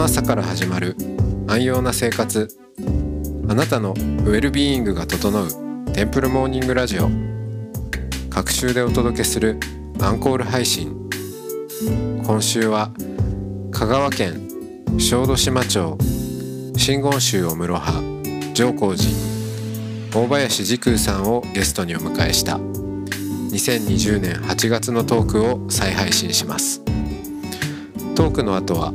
の朝から始まる安養な生活。あなたのウェルビーイングが整うテンプルモーニングラジオ。各週でお届けするアンコール配信。今週は香川県小豆島町真言宗を室派上皇寺大林時空さんをゲストにお迎えした2020年8月のトークを再配信します。トークの後は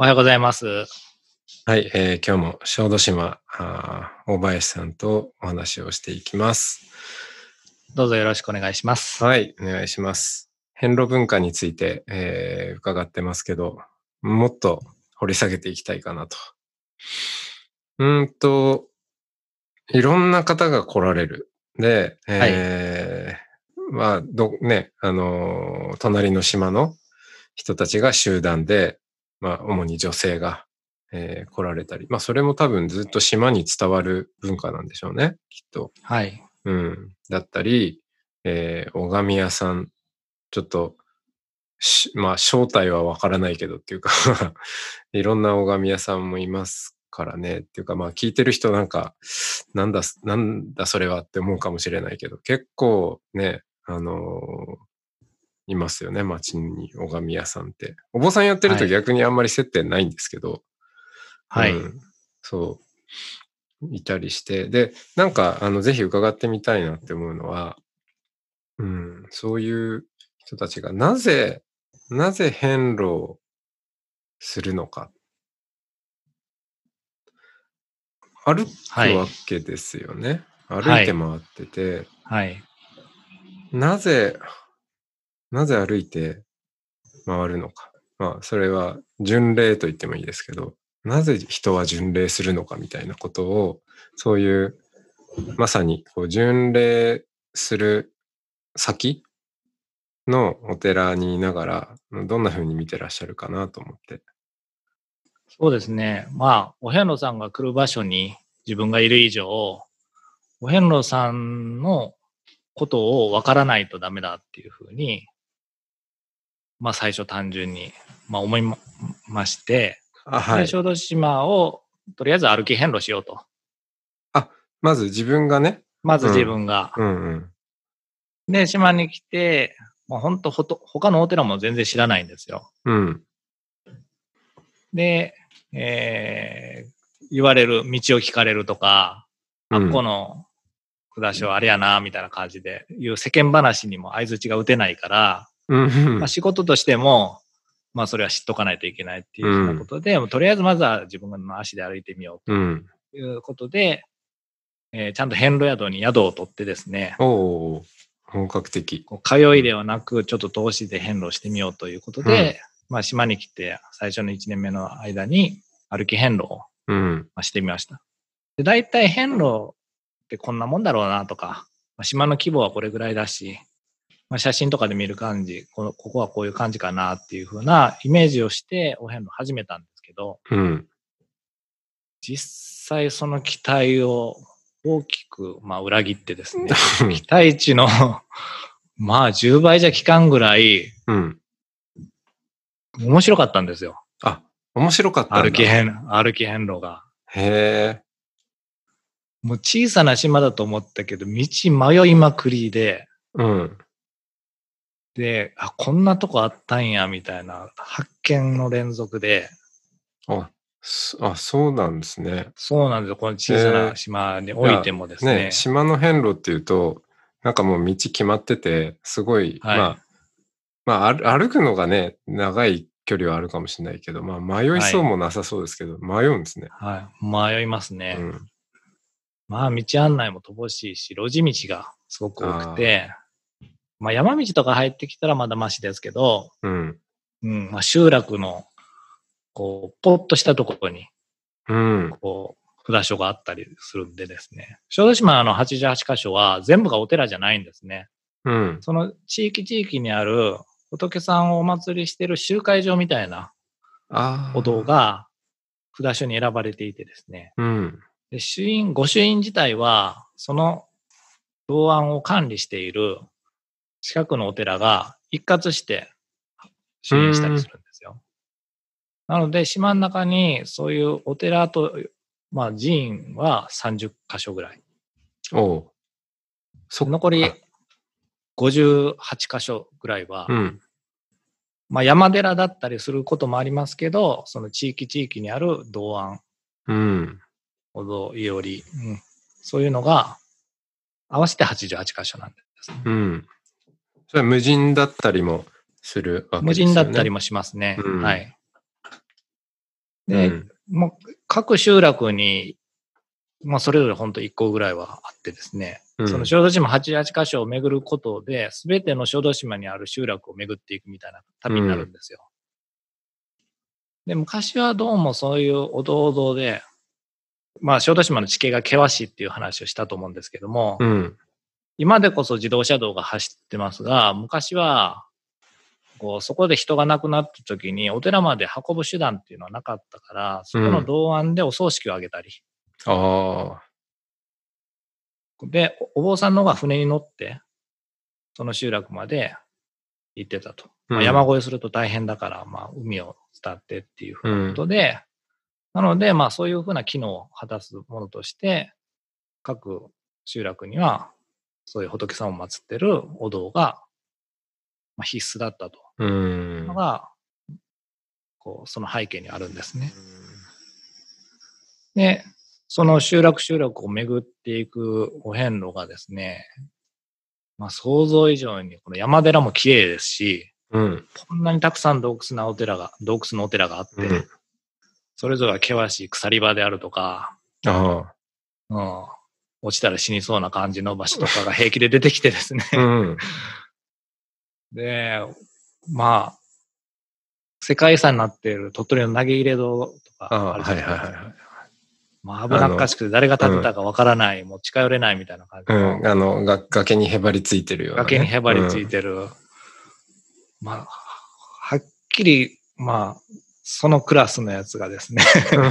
おはようございます。はい、えー今日も小豆島あー大林さんとお話をしていきます。どうぞよろしくお願いします。はい、お願いします。遍路文化について、えー伺ってますけど、もっと掘り下げていきたいかなと。うーんと、いろんな方が来られる。で、えーまあ、ど、ね、あのー隣の島の人たちが集団で、まあ、主に女性が、えー来られたり、まあ、それも多分ずっと島に伝わる文化なんでしょうね、きっと。はい。うん。だったり、えー、拝み屋さん、ちょっと、しまあ、正体はわからないけどっていうか、いろんな拝み屋さんもいますからね。っていうか、まあ、聞いてる人なんか、なんだ、なんだそれはって思うかもしれないけど、結構ね、あのーいますよね、街に拝み屋さんって。お坊さんやってるとはい逆にあんまり接点ないんですけど、はい。うんそう。いたりして。で、なんか、あの、ぜひ伺ってみたいなって思うのは、うん、そういう人たちがなぜ、なぜ変路をするのか。歩くはいわけですよね。歩はいいて回ってて、はい。なぜ、なぜ歩いて回るのか。まあ、それは巡礼と言ってもいいですけど、なぜ人は巡礼するのかみたいなことを、そういう、まさにこう巡礼する先のお寺にいながら、どんな風に見てらっしゃるかなと思って。そうですね。まあ、お遍路さんが来る場所に自分がいる以上、お遍路さんのことをわからないとダメだっていうふうに、まあ最初単純に、まあ思いままして、あ、はい。で小豆島をとりあえず歩き遍路しようと。まず自分がね、まず自分が。うんうん。で、島に来て、まあ本当ほと、他のお寺も全然知らないんですよ。うん。で、えー言われる、道を聞かれるとか、うんあっこの札所あれやな、みたいな感じで、いう世間話にも相づちが打てないから、うんまあ、仕事としても、まあそれは知っとかないといけないっていうふうなことで、もうとりあえずまずは自分の足で歩いてみようん。うということで、えーちゃんと遍路宿に宿を取ってですね、おお本格的。通いではなく、ちょっと投資で遍路してみようということで、まあ島に来て最初の1年目の間に歩き遍路をうん。まあしてみました。で、大体遍路ってこんなもんだろうなとか、まあ、島の規模はこれぐらいだし、まあ、写真とかで見る感じこの、ここはこういう感じかなっていう風なイメージをしてお遍路始めたんですけど、うん。実際その期待を大きく、まあ、裏切ってですね、期待値のまあ10倍じゃ効かんぐらいうん。面白かったんですよ。あ、面白かった。歩き遍、歩き遍路が。へえ。もう小さな島だと思ったけど、道迷いまくりで、うん。で、あ、こんなとこあったんや、みたいな発見の連続で、あ、そあそうなんですね。そうなんですよ。この小さな島においてもですね。ね、島の遍路っていうと、なんかもう道決まってて、すごい、はいまあ、まあ歩、歩くのがね、長い距離はあるかもしれないけど、まあ、迷いそうもなさそうですけど、迷うんですね。はい。迷いますね。うん。まあ、道案内も乏しいし、路地道がすごく多くて、まあ、山道とか入ってきたらまだマシですけど、うん。うん、まあ、集落のこう、ポッとしたところに、うん。こう、札所があったりするんでですね。小豆島の88箇所は全部がお寺じゃないんですね。うん。その地域地域にある仏さんをお祭りしてる集会場みたいなああ。お堂。が札所に選ばれていてですね。うん。で、主院、御朱印自体は、その道案を管理している近くのお寺が一括して主印したりするんですよ。なので、島の中にそういうお寺と、まあ寺院は30箇所ぐらい。おう。そ残りあ58箇所ぐらいは、うん。まあ山寺だったりすることもありますけど、その地域地域にある道案、うん。お堂、いおり、うん、そういうのが合わせて88箇所なんです。うん。それは無人だったりもするわけ無ですよね。人だったりもしますね。うんはい。うで、ん。もう各集落に、まあそれぞれ本当1個ぐらいはあってですね、うんその小豆島88箇所を巡ることで、すべての小豆島にある集落を巡っていくみたいな旅になるんですよ。で、昔はどうもそういうお堂お堂で、まあ小豆島の地形が険しいっていう話をしたと思うんですけども、うん。今でこそ自動車道が走ってますが、昔は、こう、そこで人が亡くなった時に、お寺まで運ぶ手段っていうのはなかったから、そこの道安でお葬式を挙げたり、ああ。で、おお坊さんの方が船に乗って、その集落まで行ってたと。まあ、うん山越えすると大変だから、まあ、海を伝ってっていうふうなことで、なので、まあ、そういうふうな機能を果たすものとして、各集落には、そういう仏さんを祀ってるお堂が、まあ、必須だったとう。いうんのが、こう、その背景にあるんですね。で、その集落集落を巡っていくお遍路がですね、まあ想像以上にこの山寺も綺麗ですし、うん。こんなにたくさん洞窟なお寺が、洞窟のお寺があって、うんそれぞれが険しい鎖場であるとか、あうん、落ちたら死にそうな感じの場所とかが平気で出てきてですね。あ。うん。で、まあ、世界遺産になっている鳥取の投げ入れ堂とかあるじゃはいないですか。はいはい。まあ危なっかしくて誰が建てたかわからない、もう近寄れないみたいな感じうの、ん。あの、が崖にへばりついてるようなね、崖にへばりついてる。まあ、はっきり、まあ、そのクラスのやつがですね、うん。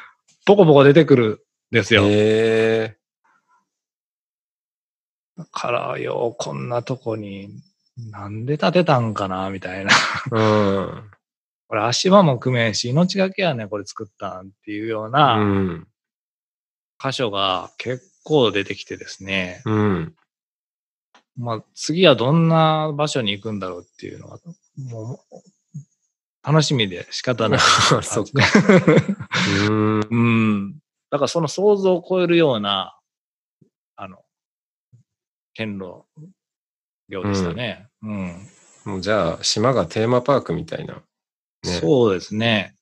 ポコポコ出てくるんですよ。へえだからよ、こんなとこに、なんで建てたんかな、みたいな。うん。これ足場も組めんし、命がけやね、これ作ったんっていうようなうん。箇所が結構出てきてですね、うん。まあ、次はどんな場所に行くんだろうっていうのは、もう、楽しみで仕方ない。そっか。うん。うん。だからその想像を超えるような、剣路業でしたね。うん。もうじゃあ、島がテーマパークみたいな。ね。そうですね。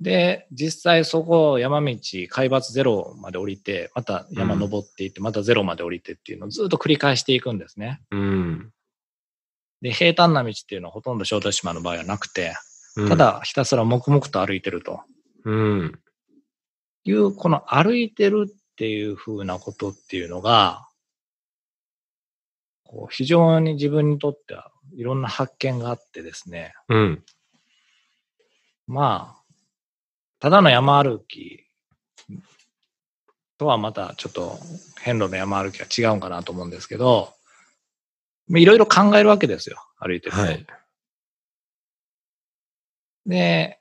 で、実際そこ山道、海抜ゼロまで降りて、また山登っていって、またゼロまで降りてっていうのをずっと繰り返していくんですね。うん。で、平坦な道っていうのはほとんど小豆島の場合はなくて、うんた、だひたすら黙々と歩いてるとうん。いう、この歩いてるっていう風なことっていうのが、こう非常に自分にとってはいろんな発見があってですね、うん。まあ、ただの山歩きとはまたちょっと遍路の山歩きは違うんかなと思うんですけど、まあいろいろ考えるわけですよ、歩いてると。はい。で、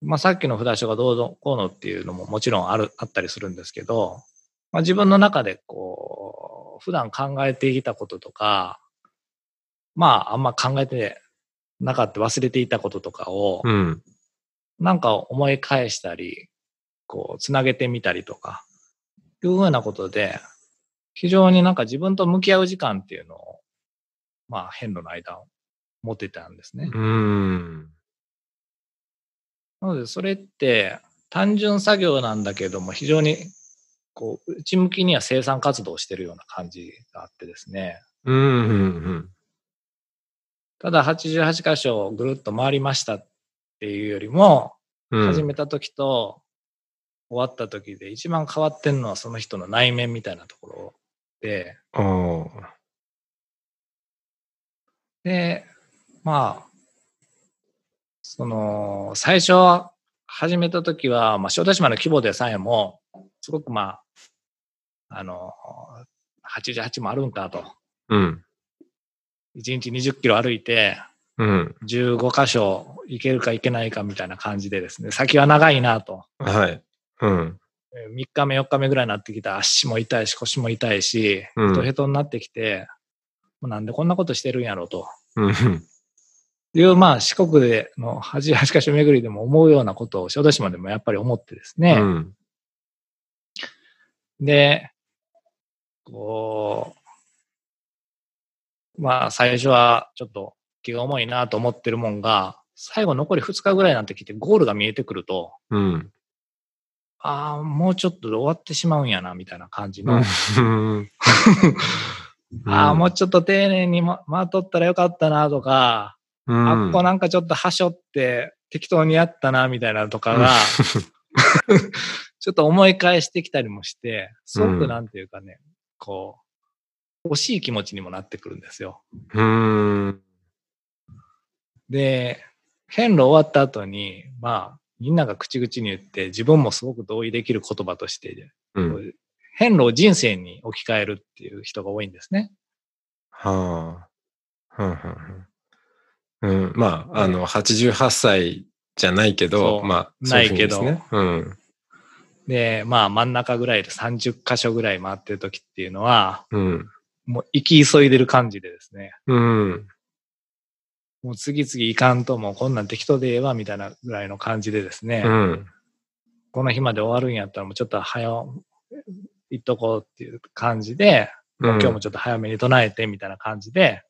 まあさっきの札所がどうぞこうのっていうのももちろんある、あったりするんですけど、まあ自分の中でこう、普段考えていたこととか、まああんま考えてなかった忘れていたこととかを、うん。なんか思い返したり、こう、つなげてみたりとか、いうふうなことで、非常になんか自分と向き合う時間っていうのを、まあ、変路の間を持ってたんですね。うん。なので、それって単純作業なんだけども、非常に、こう、内向きには生産活動をしてるような感じがあってですね。うん。うん。ただ88箇所ぐるっと回りましたっっていうよりも、うん。始めた時と終わった時で一番変わってんのはその人の内面みたいなところで、で、まあ、その、最初は始めた時は、まあ、小豆島の規模でさえも、すごくまあ、あの、88もあるんかと。うん。1日20キロ歩いて、うん。15箇所行けるか行けないかみたいな感じでですね、先は長いなと。はい。うん。3日目、4日目ぐらいになってきたら足も痛いし腰も痛いし、うんヘトヘトになってきて、もうなんでこんなことしてるんやろうと。うん。いう、まあ四国での88箇所巡りでも思うようなことを小豆島でもやっぱり思ってですね。うん。で、こう、まあ最初はちょっと気が重いなと思ってるもんが、最後残り2日ぐらいになってきてゴールが見えてくると、うん。ああ、もうちょっとで終わってしまうんやな、みたいな感じの。うん。ああ、もうちょっと丁寧にま回っとったらよかったなとか、うん。あっこなんかちょっとはしょって適当にやったなみたいなとかが、ちょっと思い返してきたりもして、すごくなんていうかね、こう、惜しい気持ちにもなってくるんですよ。うん。で、変路終わった後に、まあ、みんなが口々に言って、自分もすごく同意できる言葉として、うん。変路を人生に置き換えるっていう人が多いんですね。はあ。うん。うん。うん。まあ、あの、88歳じゃないけそど、うまあ、ないけど。うん。で、まあ真ん中ぐらいで30箇所ぐらい回ってる時っていうのは、うん。もう行き急いでる感じでですね、うん。もう次々行かんともうこんなん適当でええわみたいなぐらいの感じでですね、うん。この日まで終わるんやったらもうちょっと早行っとこうっていう感じで、もう今日もちょっと早めに唱えてみたいな感じで、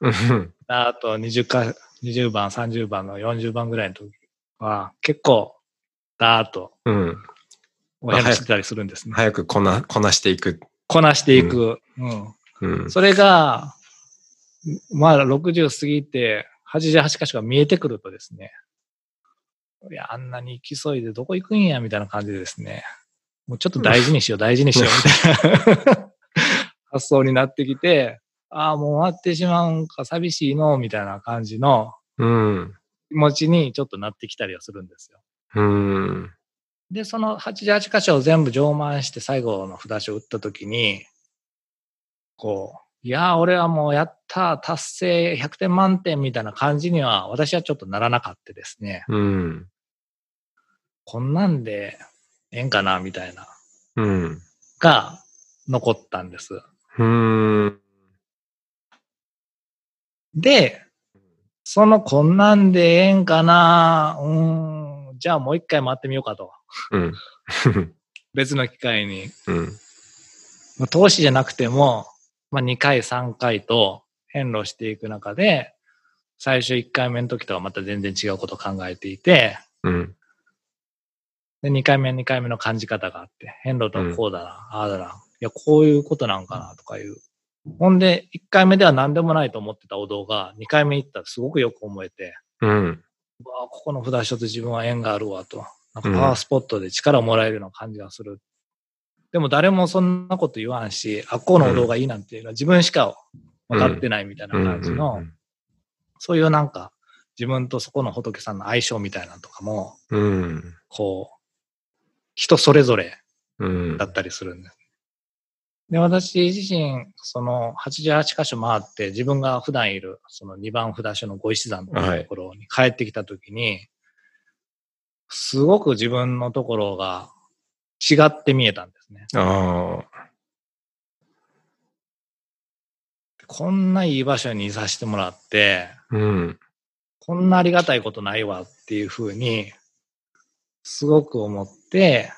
うん。あと20か、20番、30番の40番ぐらいの時は結構ダーッとうん。おやりしてたりするんですね。早くこな、こなしていく。こなしていく。うんうん。それが、まあ60過ぎて88箇所が見えてくるとですね、いや、あんなに急いでどこ行くんや、みたいな感じでですね、もうちょっと大事にしよう、大事にしよう、みたいな 発想になってきて、ああ、もう終わってしまうんか、寂しいの、みたいな感じのうん。気持ちにちょっとなってきたりはするんですよ。うん。で、その88箇所を全部上満して最後の札所を打ったときに、こう、いやー、俺はもうやった、達成100点満点みたいな感じには私はちょっとならなかったですね。うん。こんなんでええんかなみたいな、うん。が残ったんです。うん。で、そのこんなんでええんかなうーん、じゃあもう一回回ってみようかと。うん。別の機会に。うん。まあ投資じゃなくても、まあ、2回、3回と変路していく中で、最初1回目の時とはまた全然違うことを考えていて、うん。で2回目、2回目の感じ方があって、変路とはこうだな、ああだな、いや、こういうことなんかなとかいう。ほんで、1回目では何でもないと思ってたお堂が、2回目行ったらすごくよく思えて、うん。うわあここの札所と自分は縁があるわと。なんかパワースポットで力をもらえるような感じがする。でも誰もそんなこと言わんし、あっこのお堂がいいなんていうのは自分しか分かってないみたいな感じの、そういうなんか自分とそこの仏さんの相性みたいなのとかも、うん。こう、人それぞれうん。だったりするんです。で、私自身、その88箇所回って自分が普段いるその2番札所のご石山っていうところに帰ってきたときに、すごく自分のところが違って見えたんですね。ああ。こんないい場所にいさせてもらって、うん。こんなありがたいことないわっていうふうに、すごく思って、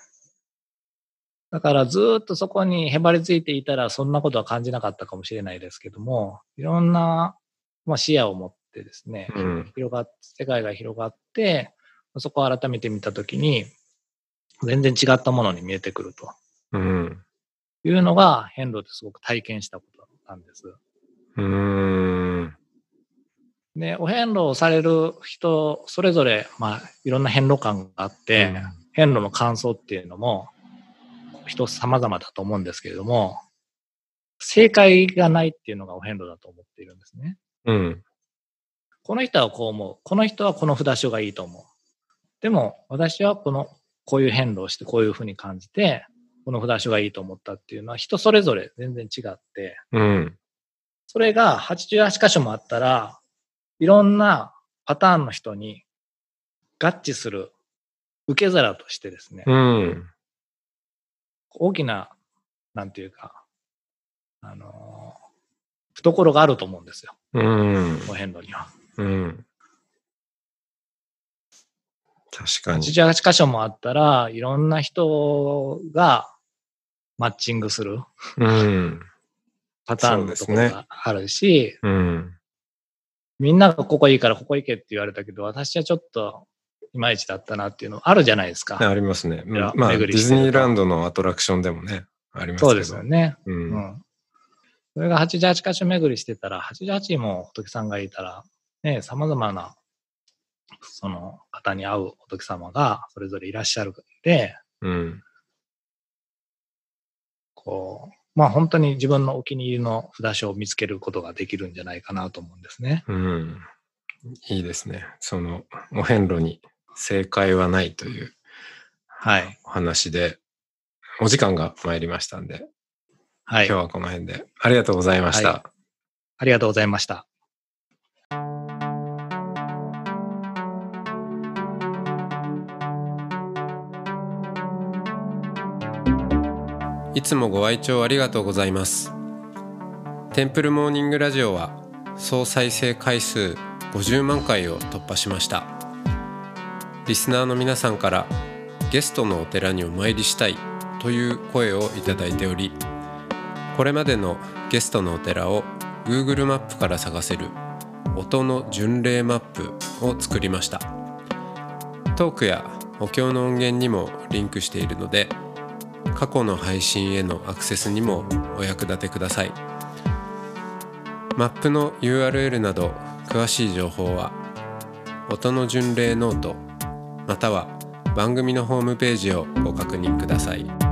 だからずーっとそこにへばりついていたらそんなことは感じなかったかもしれないですけども、いろんな、まあ、視野を持ってですね、うん。広がっ世界が広がって、そこを改めて見たときに、全然違ったものに見えてくるとうん。いうのが、変路ってすごく体験したことなんです。うん。で、お遍路をされる人、それぞれ、まあ、いろんな遍路感があって、うん遍路の感想っていうのも、人様々だと思うんですけれども、正解がないっていうのがお遍路だと思っているんですね。うん。この人はこう思う。この人はこの札所がいいと思う。でも、私はこの、こういう変動をしてこういうふうに感じて、この札所がいいと思ったっていうのは人それぞれ全然違って、うん。それが88箇所もあったら、いろんなパターンの人に合致する受け皿としてですね、うん。大きな、なんていうか、あのー懐があると思うんですよ、うん。お遍路には。うん。確かに。88箇所もあったら、いろんな人がマッチングするうん。パターンのところがあるし、うん。みんながここいいからここ行けって言われたけど、私はちょっといまいちだったなっていうのあるじゃないですか。ありますね。まあ、ディズニーランドのアトラクションでもね、あります。そうですよね。う。うんん。それが88箇所巡りしてたら、88も仏さんがいたら、ね、様々な、その方に会う仏様がそれぞれいらっしゃるんで、うん。こう、まあ本当に自分のお気に入りの札所を見つけることができるんじゃないかなと思うんですね。うん。いいですね。その、お遍路に正解はないというはい。お話で、お時間が参りましたんで、はい。今日はこの辺でありがとうございました。はありがとうございました。いつもご愛聴ありがとうございます。テンプルモーニングラジオは総再生回数50万回を突破しました。リスナーの皆さんからゲストのお寺にお参りしたいという声をいただいており、これまでのゲストのお寺を Google マップから探せる音の巡礼マップを作りました。トークやお経の音源にもリンクしているので、過去の配信へのアクセスにもお役立てください。マップの URL など詳しい情報は音の巡礼ノートまたは番組のホームページをご確認ください。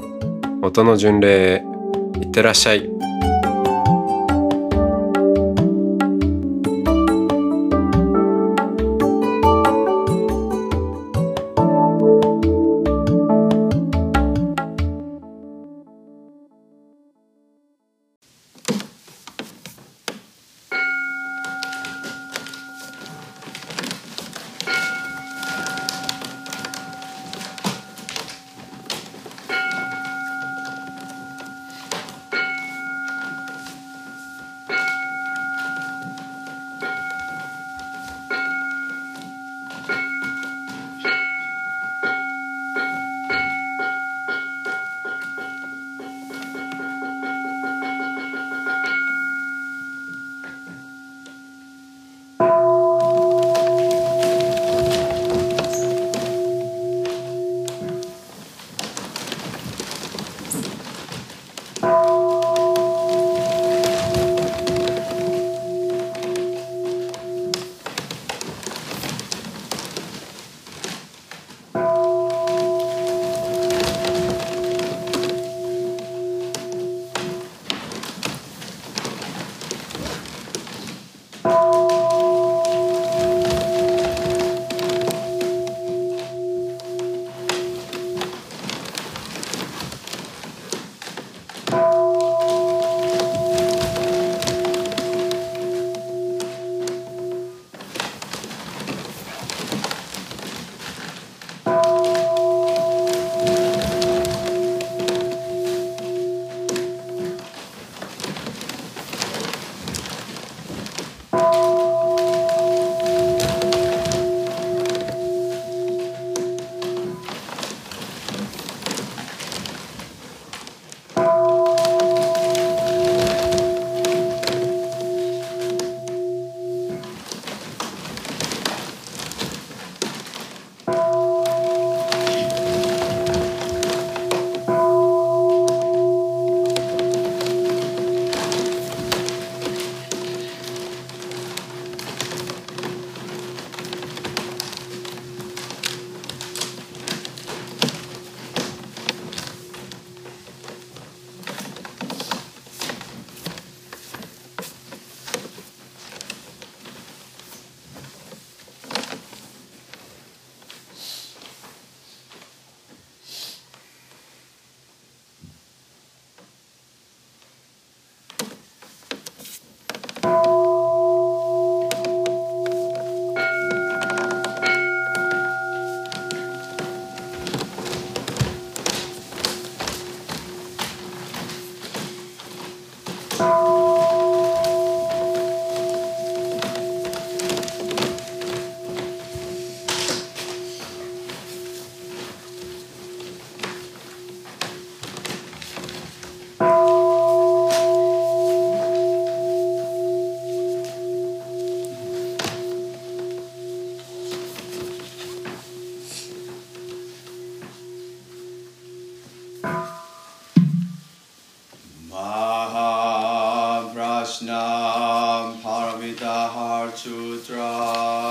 音の巡礼いってらっしゃい。Vaishnam Paramita Harchutra.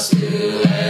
us to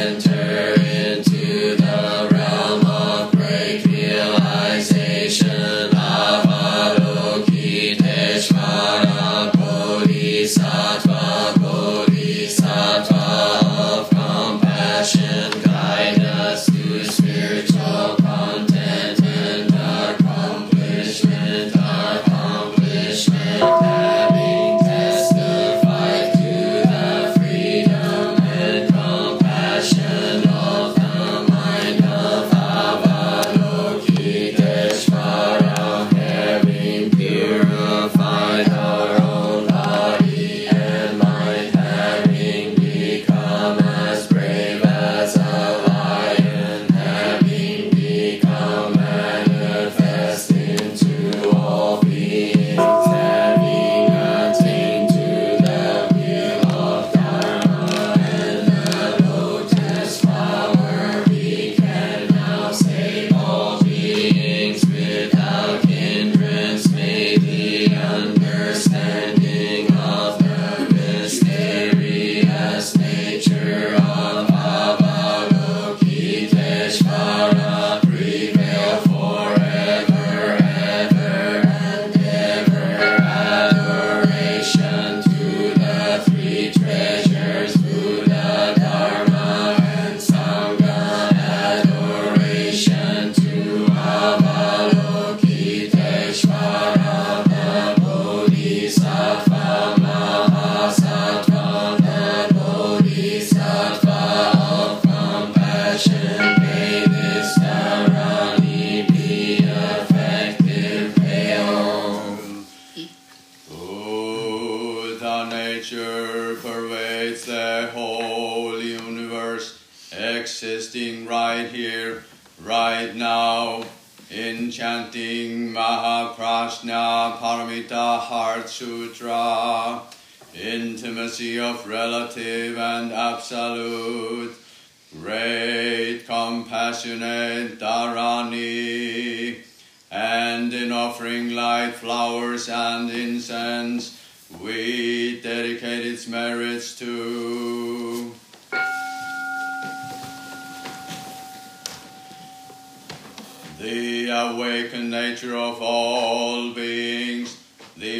intimacy of relative and absolute, great compassionate Dharani, and in offering light, flowers, and incense, we dedicate its merits to the awakened nature of all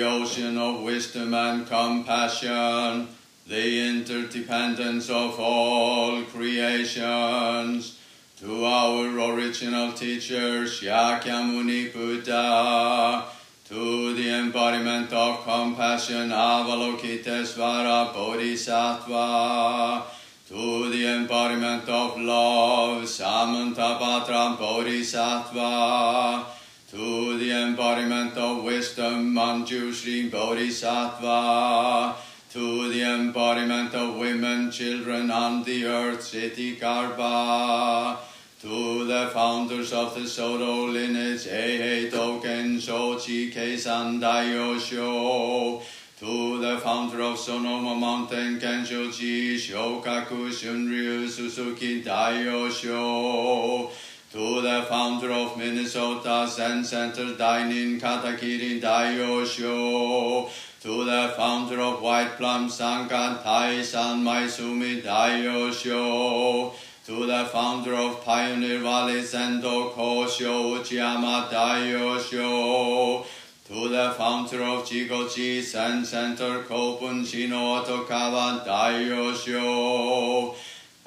the ocean of wisdom and compassion, the interdependence of all creations, to our original teacher Shakyamuni Buddha, to the embodiment of compassion Avalokitesvara Bodhisattva, to the embodiment of love Samantabhadra Bodhisattva, to the embodiment of wisdom Manjushri Bodhisattva, to the embodiment of women, children on the earth Siddhi Garbha, to the founders of the Soto lineage, Eihei Dogen Shochi Keisan Daiyosho, to the founder of Sonoma Mountain, Kenshoji Shokaku Shunryu Suzuki Daiyosho, to the founder of Minnesota Zen Center, Dainin Katakiri Daiyosho, to the founder of White Plum Sangha, Taisan Maisumi Daiyosho, to the founder of Pioneer Valley Sendo Kosho Uchiyama Daiyosho, to the founder of Jigoji Zen Center Kobun Shino Otokawa Daiyosho,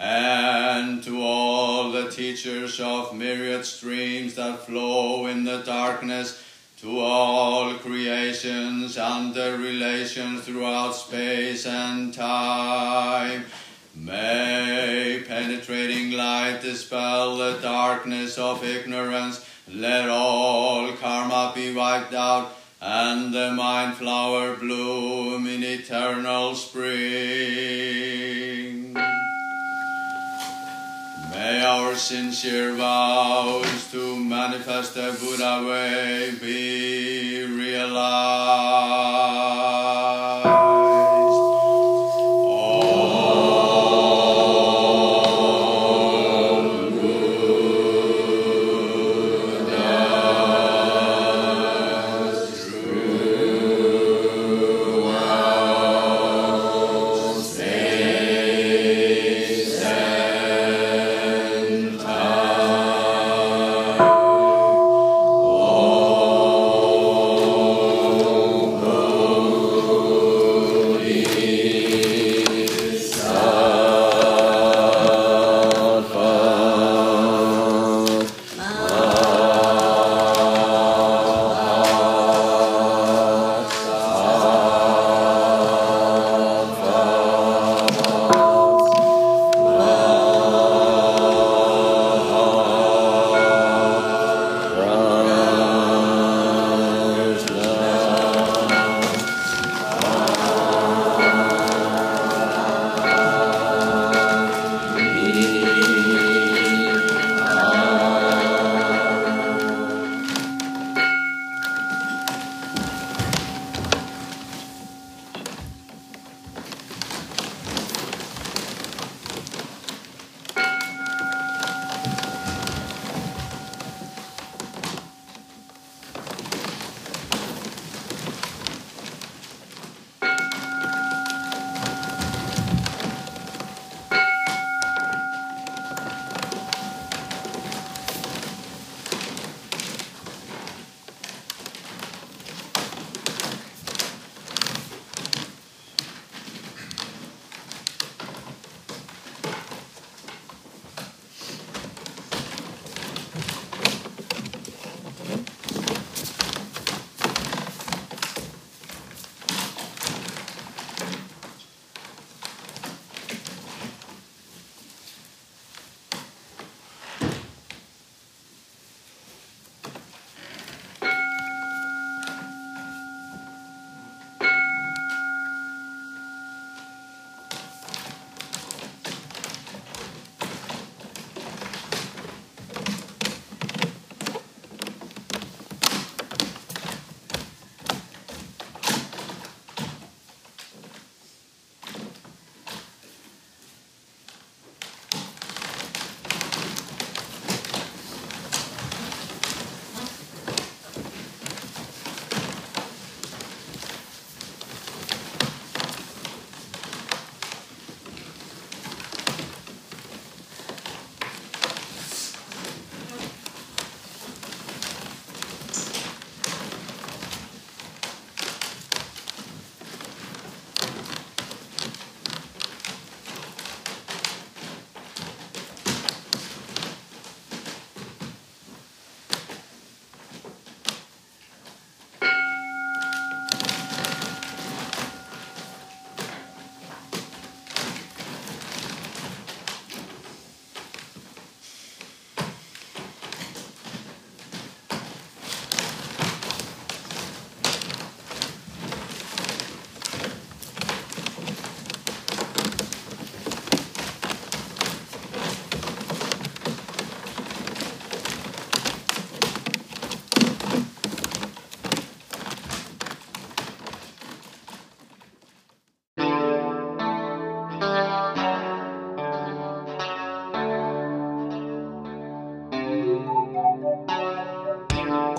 and to all the teachers of myriad streams that flow in the darkness, to all creations and their relations throughout space and time. May penetrating light dispel the darkness of ignorance. Let all karma be wiped out and the mind flower bloom in eternal spring. May our sincere vows to manifest the Buddha way be realized.